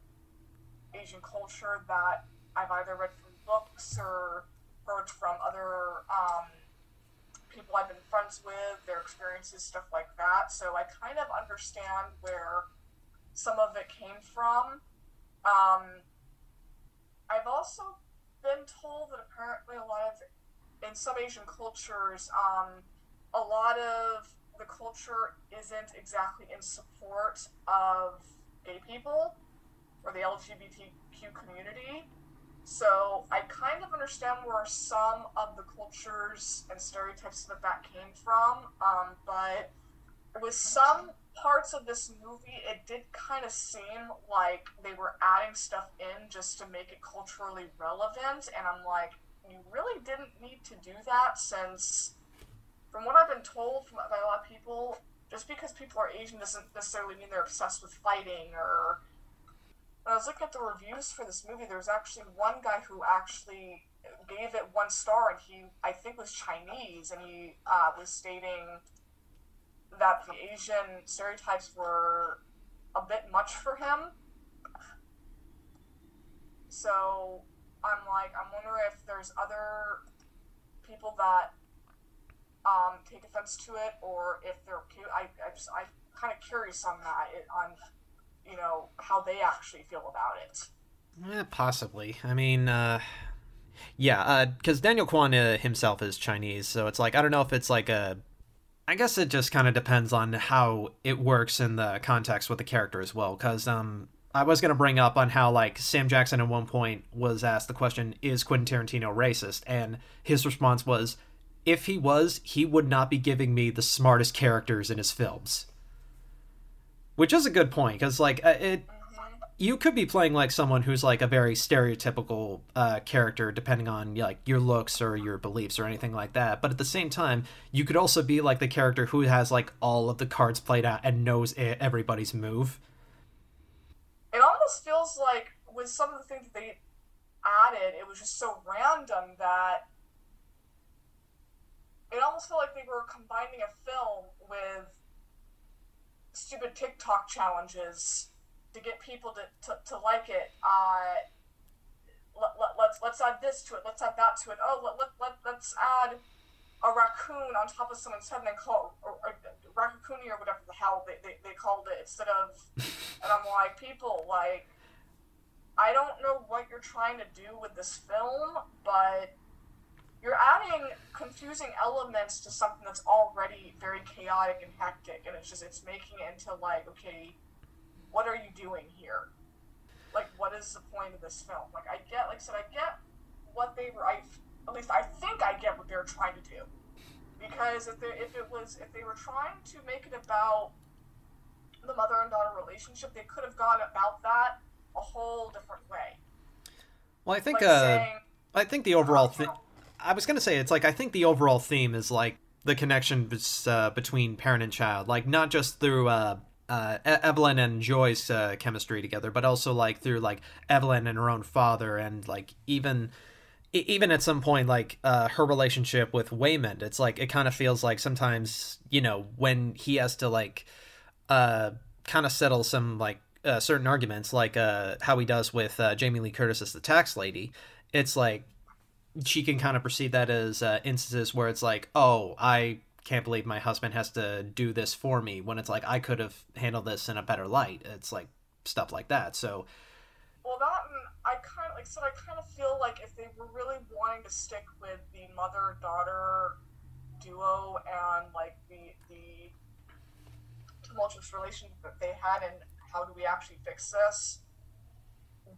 Asian culture that I've either read from books or heard from other um, people I've been friends with, their experiences, stuff like that. So I kind of understand where some of it came from. Um, I've also been told that apparently a lot of, in some Asian cultures, um, a lot of the culture isn't exactly in support of gay people. or the LGBTQ community. So I kind of understand where some of the cultures and stereotypes that that came from, um, but with some parts of this movie, it did kind of seem like they were adding stuff in just to make it culturally relevant, and I'm like, you really didn't need to do that since, from what I've been told from, by a lot of people, just because people are Asian doesn't necessarily mean they're obsessed with fighting or. When I was looking at the reviews for this movie, there was actually one guy who actually gave it one star, and he, I think, was Chinese, and he uh, was stating that the Asian stereotypes were a bit much for him. So I'm like, I'm wondering if there's other people that um, take offense to it, or if they're cute. I, I just, I'm kind of curious on that, it, on you know how they actually feel about it. Eh, possibly. I mean, uh, yeah, because uh, Daniel Kwan uh, himself is Chinese, so it's like I don't know if it's like a. I guess it just kind of depends on how it works in the context with the character as well. Because um, I was gonna bring up on how like Sam Jackson at one point was asked the question, "Is Quentin Tarantino racist?" and his response was, "If he was, he would not be giving me the smartest characters in his films." Which is a good point because like uh, it you could be playing like someone who's like a very stereotypical uh, character depending on like your looks or your beliefs or anything like that but at the same time you could also be like the character who has like all of the cards played out and knows everybody's move. It almost feels like with some of the things that they added it was just so random that it almost felt like they were combining a film with stupid tiktok challenges to get people to, to, to like it. Uh, let, let, let's let's add this to it. Let's add that to it. Oh, let, let, let, let's add a raccoon on top of someone's head and then call or raccoon or whatever the hell they, they, they called it instead of. and I'm like, people, like, I don't know what you're trying to do with this film, but you're adding confusing elements to something that's already very chaotic and hectic, and it's just it's making it into like, okay what are you doing here? Like, what is the point of this film? Like, I get, like I said, I get what they were. I, at least I think I get what they're trying to do, because if they, if it was if they were trying to make it about the mother and daughter relationship, they could have gone about that a whole different way. Well, I think like uh, saying, I think the overall thing. I was gonna say it's like I think the overall theme is like the connection uh, between parent and child, like not just through uh, uh, Evelyn and Joy's uh, chemistry together, but also like through like Evelyn and her own father, and like even even at some point like uh, her relationship with Waymond. It's like it kind of feels like sometimes you know when he has to like uh, kind of settle some like certain arguments, like how he does with Jamie Lee Curtis as the tax lady. It's like she can kind of perceive that as uh, instances where it's like, oh, I can't believe my husband has to do this for me when it's like I could have handled this in a better light. It's like stuff like that. So well that I kind of like said I kind of feel like if they were really wanting to stick with the mother daughter duo and like the the tumultuous relationship that they had and how do we actually fix this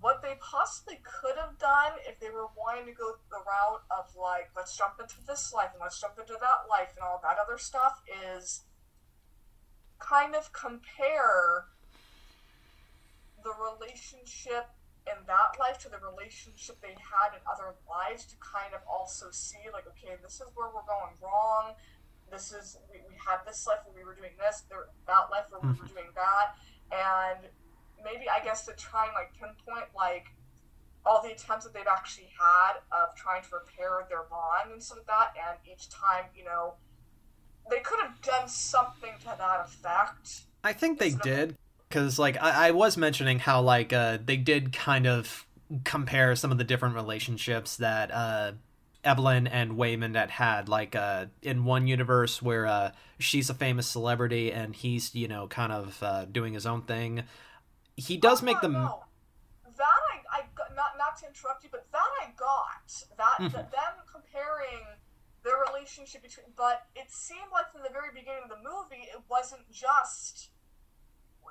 what they possibly could have done if they were wanting to go the route of like let's jump into this life and let's jump into that life and all that other stuff is kind of compare the relationship in that life to the relationship they had in other lives to kind of also see like okay this is where we're going wrong this is we, we had this life where we were doing this there, that life where we were mm-hmm. doing that and maybe I guess to try and like pinpoint like all the attempts that they've actually had of trying to repair their bond and stuff like that, and each time, you know, they could have done something to that effect. I think they did, because like I, I was mentioning how like uh, they did kind of compare some of the different relationships that uh, Evelyn and Waymond had had. Like uh, in one universe where uh, she's a famous celebrity and he's you know kind of uh, doing his own thing he does make them. No. That I, I not not to interrupt you, but that I got that mm-hmm. them comparing their relationship between, but it seemed like from the very beginning of the movie, it wasn't just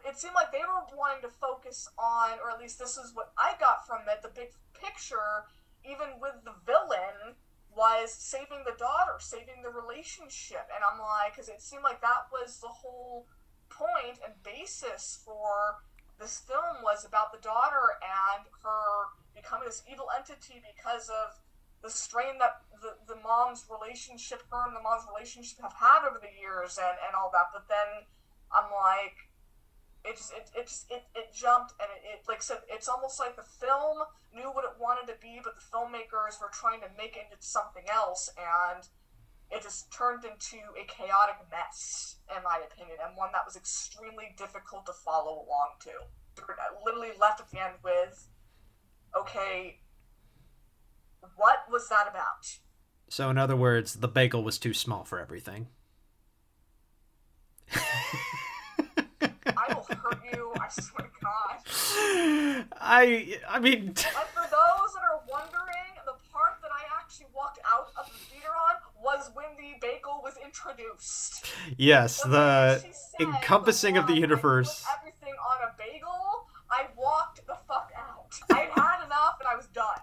it seemed like they were wanting to focus on, or at least this is what I got from it, the big picture, even with the villain, was saving the daughter, saving the relationship. And I'm like, because it seemed like that was the whole point and basis for this film was about the daughter and her becoming this evil entity because of the strain that the, the mom's relationship, her and the mom's relationship have had over the years and, and all that. But then I'm like, it just it, it just it, it jumped and it, it like said it's almost like the film knew what it wanted to be but the filmmakers were trying to make it into something else and it just turned into a chaotic mess in my opinion and one that was extremely difficult to follow along to. I literally left at the end with okay what was that about? So, in other words, the bagel was too small for everything. I will hurt you I swear to God. I I mean, And for those that are wondering, the part that I actually walked out of the theater on was when the bagel was introduced. yes, the said, encompassing of the "Wow, I put universe. everything on a bagel. I walked the fuck out. I had enough, and I was done.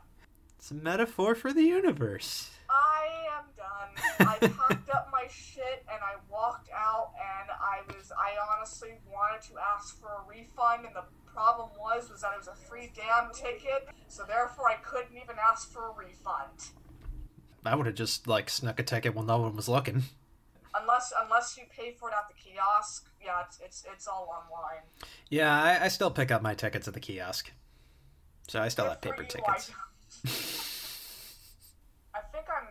It's a metaphor for the universe. I am done. I packed up my shit and I walked out, and I was. I honestly wanted to ask for a refund, and the problem was was that it was a free damn ticket, so therefore I couldn't even ask for a refund. I would have just like snuck a ticket when no one was looking. unless unless you pay for it at the kiosk yeah it's it's, it's all online Yeah, I, I still pick up my tickets at the kiosk. So I still Good have paper you, tickets. I, I think i'm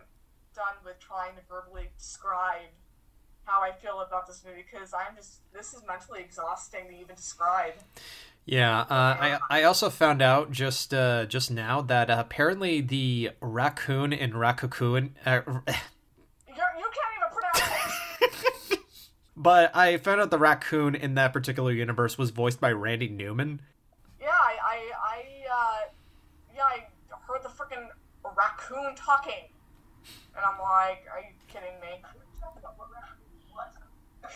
done with trying to verbally describe how i feel about this movie because i'm just this is mentally exhausting to even describe Yeah, uh, I I also found out just uh, just now that uh, apparently the raccoon in Raccoon. uh, you can't even pronounce it but I found out the raccoon in that particular universe was voiced by Randy Newman. yeah i i, I uh yeah i heard the freaking raccoon talking and i'm like are you kidding me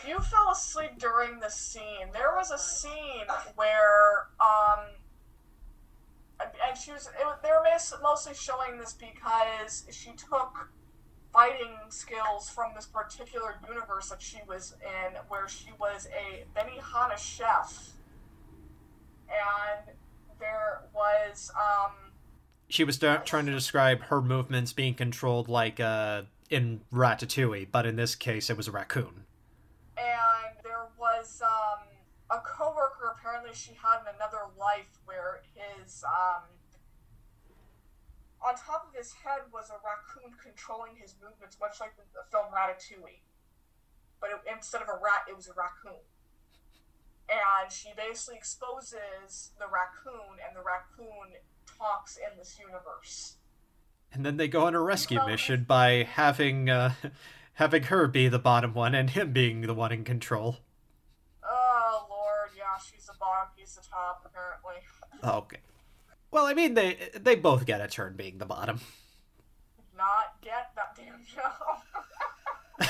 you fell asleep during the scene. There was a scene where, um, and she was. It, was- they were mostly showing this because she took fighting skills from this particular universe that she was in, where she was a Benihana chef, and there was, um, She was try- trying to describe her movements being controlled like uh, in Ratatouille, but in this case it was a raccoon. And there was um, a coworker apparently she had in another life where his um, on top of his head was a raccoon controlling his movements, much like the, the film Ratatouille. But it, instead of a rat, it was a raccoon. And she basically exposes the raccoon, and the raccoon talks in this universe. And then they go on a rescue mission by having uh, having her be the bottom one and him being the one in control. Oh lord, yeah, she's the bottom, he's the top, apparently. Okay. Well, I mean they they both get a turn being the bottom. not get that damn job.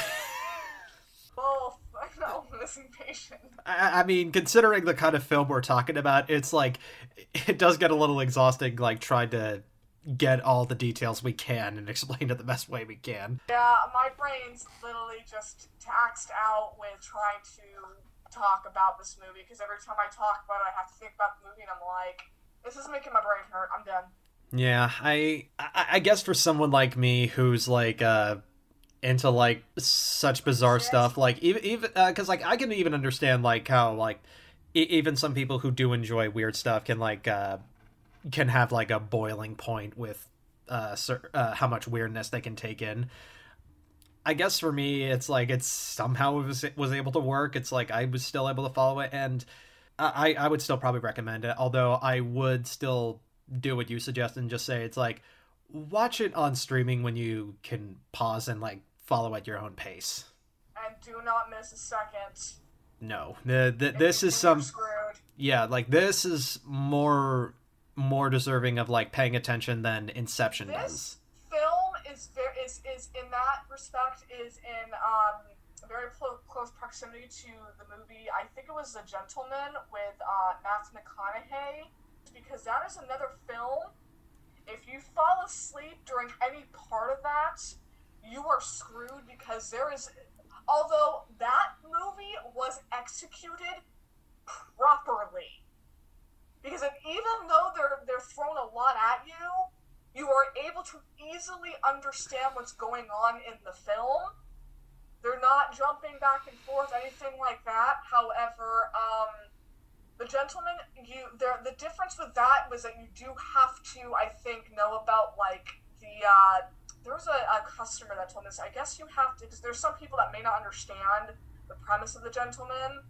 Both. I'm missing patient. I, I mean, considering the kind of film we're talking about, it's like it does get a little exhausting, like trying to get all the details we can and explain it the best way we can. Yeah, my brain's literally just taxed out with trying to talk about this movie because every time I talk about it, I have to think about the movie and I'm like, this is making my brain hurt. I'm done. Yeah, I I, I guess for someone like me who's like uh into like such bizarre Yes. stuff, like even even because like I can even understand like how like e- even some people who do enjoy weird stuff can like uh can have like a boiling point with uh, uh how much weirdness they can take in. I guess for me, it's like it's somehow it was was able to work. It's like I was still able to follow it, and I I would still probably recommend it. Although I would still do what you suggest and just say it's like watch it on streaming when you can pause and like follow at your own pace. And do not miss a second. No, the, the this is some screwed. yeah like this is more more deserving of like paying attention than Inception This does. film is very is, is in that respect is in um very clo- close proximity to the movie. I think it was The Gentlemen with uh, Matthew McConaughey, because that is another film. If you fall asleep during any part of that, you are screwed because there is. Although that movie was executed properly, because if, even though they're they're throwing a lot at you, you are able to easily understand what's going on in the film. They're not jumping back and forth, anything like that. However, um, the Gentlemen, you there the difference with that was that you do have to, I think, know about like the. Uh, there was a, a customer that told me this. I guess you have to because there's some people that may not understand the premise of the Gentlemen.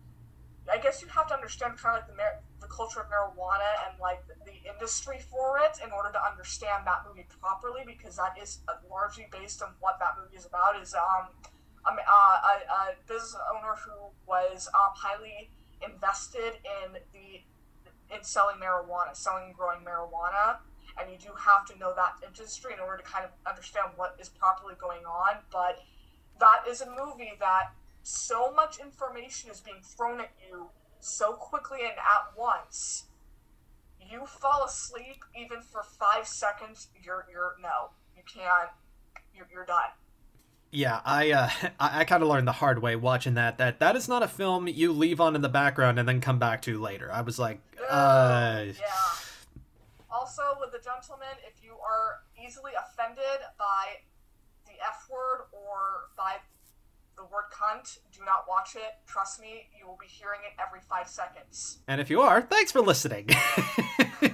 I guess you have to understand kind of like the mar- the culture of marijuana and like industry for it in order to understand that movie properly because that is largely based on what that movie is about. Is um, um uh, a, a business owner who was um, highly invested in the in selling marijuana, selling and growing marijuana, and you do have to know that industry in order to kind of understand what is properly going on. But that is a movie that so much information is being thrown at you so quickly and at once. You fall asleep even for five seconds. You're you're no, you can't. You're you're done. Yeah, I uh, I, I kind of learned the hard way watching that that that is not a film you leave on in the background and then come back to later. I was like, uh, Yeah. Also, with the Gentlemen, if you are easily offended by the F word or by the word cunt, do not watch it. Trust me, you will be hearing it every five seconds. and if you are, thanks for listening. Yeah. you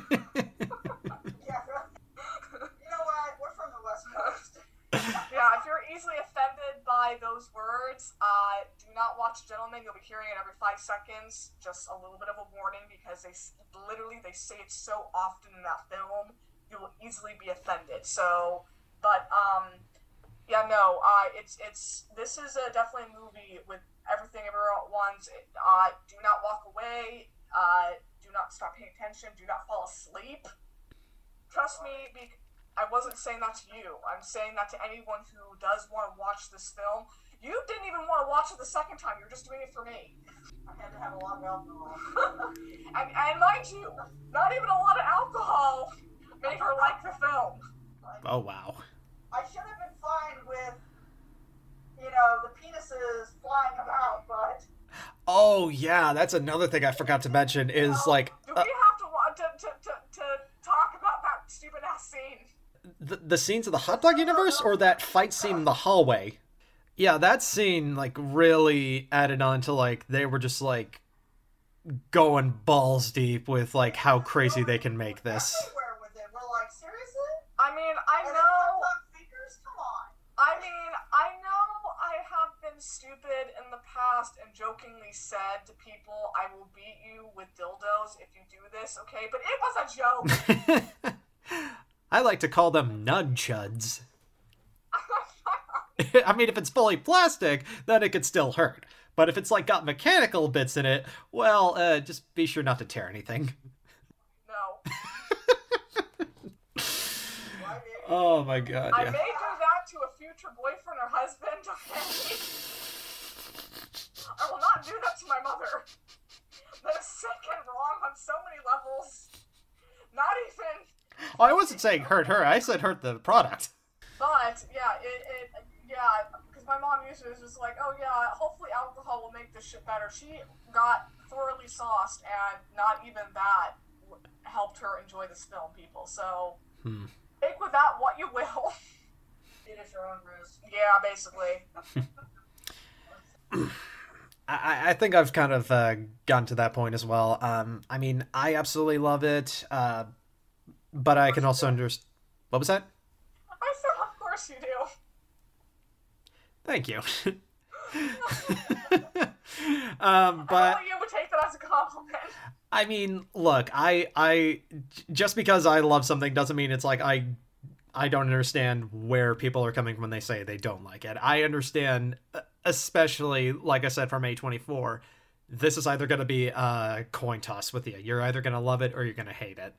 know what? We're from the West Coast. Yeah, if you're easily offended by those words, uh, do not watch Gentlemen. You'll be hearing it every five seconds. Just a little bit of a warning because they literally they say it so often in that film. You will easily be offended. So, but um, yeah, no, uh, it's it's this is a definitely a movie with everything everywhere at once. It, uh, do not walk away. Uh, do not stop paying attention. Do not fall asleep. Trust me, be- I wasn't saying that to you. I'm saying that to anyone who does want to watch this film. You didn't even want to watch it the second time. You're just doing it for me. I had to have a lot of alcohol. and, and mind you, not even a lot of alcohol made her like the film. oh wow. I should have been fine with, you know, the penises flying about, but Oh yeah, that's another thing I forgot to mention is like Do uh, we have to, to, to, to talk about that stupid ass scene? the, the scenes of the hot dog universe or that fight scene in the hallway. Yeah, that scene like really added on to like they were just like going balls deep with like how crazy they can make this. everywhere with it. We're like, seriously? I mean, I And then know. hot dog fingers? Come on. I mean, I know I have been stupid in the past and jokingly said to people, I will beat you with dildos if you do this, okay? But it was a joke. I like to call them nunchuds. I mean, if it's fully plastic, then it could still hurt. But if it's like got mechanical bits in it, well, uh, just be sure not to tear anything. no. Oh my god, I yeah. may do that to a future boyfriend or husband, okay? I will not do that to my mother. That is sick and wrong on so many levels. Not even. Oh, I wasn't saying hurt her. I said hurt the product. But yeah, it, it yeah, because my mom usually was just like, oh yeah, hopefully alcohol will make this shit better. She got thoroughly sauced, and not even that helped her enjoy this film, people. So Hmm. take with that what you will. your own risk? yeah, basically. I, I think I've kind of uh, gotten to that point as well. Um, I mean, I absolutely love it, uh, but I can also understand. What was that? I said, of course you do. Thank you. um, but Only you would take that as a compliment. I mean, look, I I just because I love something doesn't mean it's like I I don't understand where people are coming from when they say they don't like it. I understand uh, especially like I said from A24, this is either going to be a coin toss with you. You're either going to love it or you're going to hate it.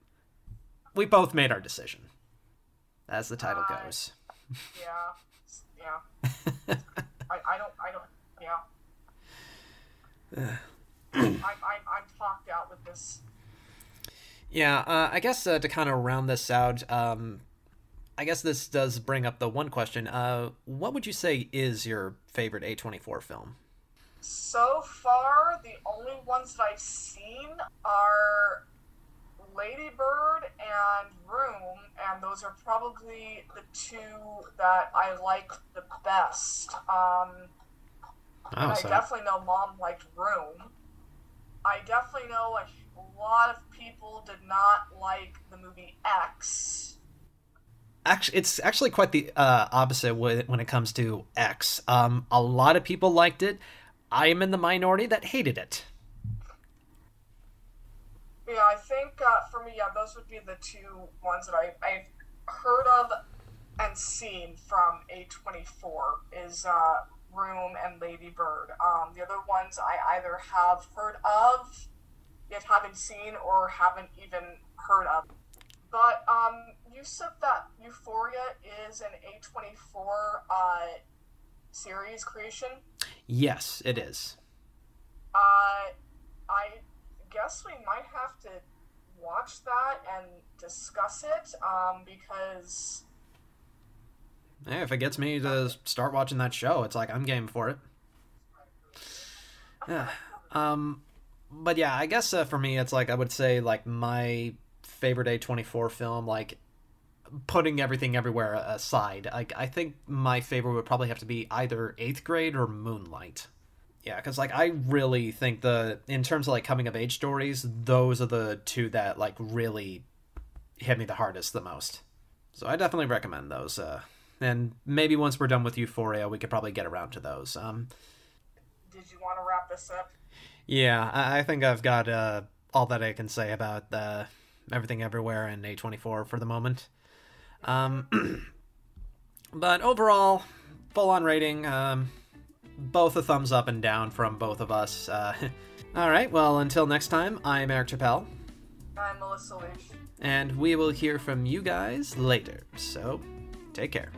We both made our decision. As the title Right. goes. Yeah, yeah. I, I don't, I don't, yeah. Yeah. I'm, I'm, I'm talked out with this. Yeah, uh, I guess uh, to kind of round this out, um, I guess this does bring up the one question. Uh, what would you say is your favorite A24 film? So far, the only ones that I've seen are Lady Bird and Room, and those are probably the two that I like the best. Um, Oh, I definitely know Mom liked Room. I definitely know a lot of people did not like the movie X. actually, it's actually quite the uh, opposite when it comes to X. Um, a lot of people liked it. I am in the minority that hated it. Yeah, I think uh, for me, yeah, those would be the two ones that I, I've heard of and seen from A24 is uh, Room and Lady Bird. Um, the other ones I either have heard of, yet haven't seen, or haven't even heard of. But um, you said that Euphoria is an A24 uh, series creation. Yes, it is. Uh, I guess we might have to watch that and discuss it um, because Hey, if it gets me to start watching that show, it's like I'm game for it. Yeah. Um, but yeah, I guess uh, for me, it's like I would say like my favorite A24 film, like putting everything everywhere aside, like I think my favorite would probably have to be either Eighth Grade or Moonlight. Yeah, because like I really think the in terms of like coming of age stories, those are the two that like really hit me the hardest, the most. So I definitely recommend those. Uh, and maybe once we're done with Euphoria, we could probably get around to those. Um, did you want to wrap this up? yeah, I, I think I've got uh, all that I can say about uh, everything everywhere in A24 for the moment. Um, but overall, full on rating, um, both a thumbs up and down from both of us. Uh, all right, well, until next time, I'm Eric Chappelle, I'm Melissa Leach. and we will hear from you guys later. So, take care.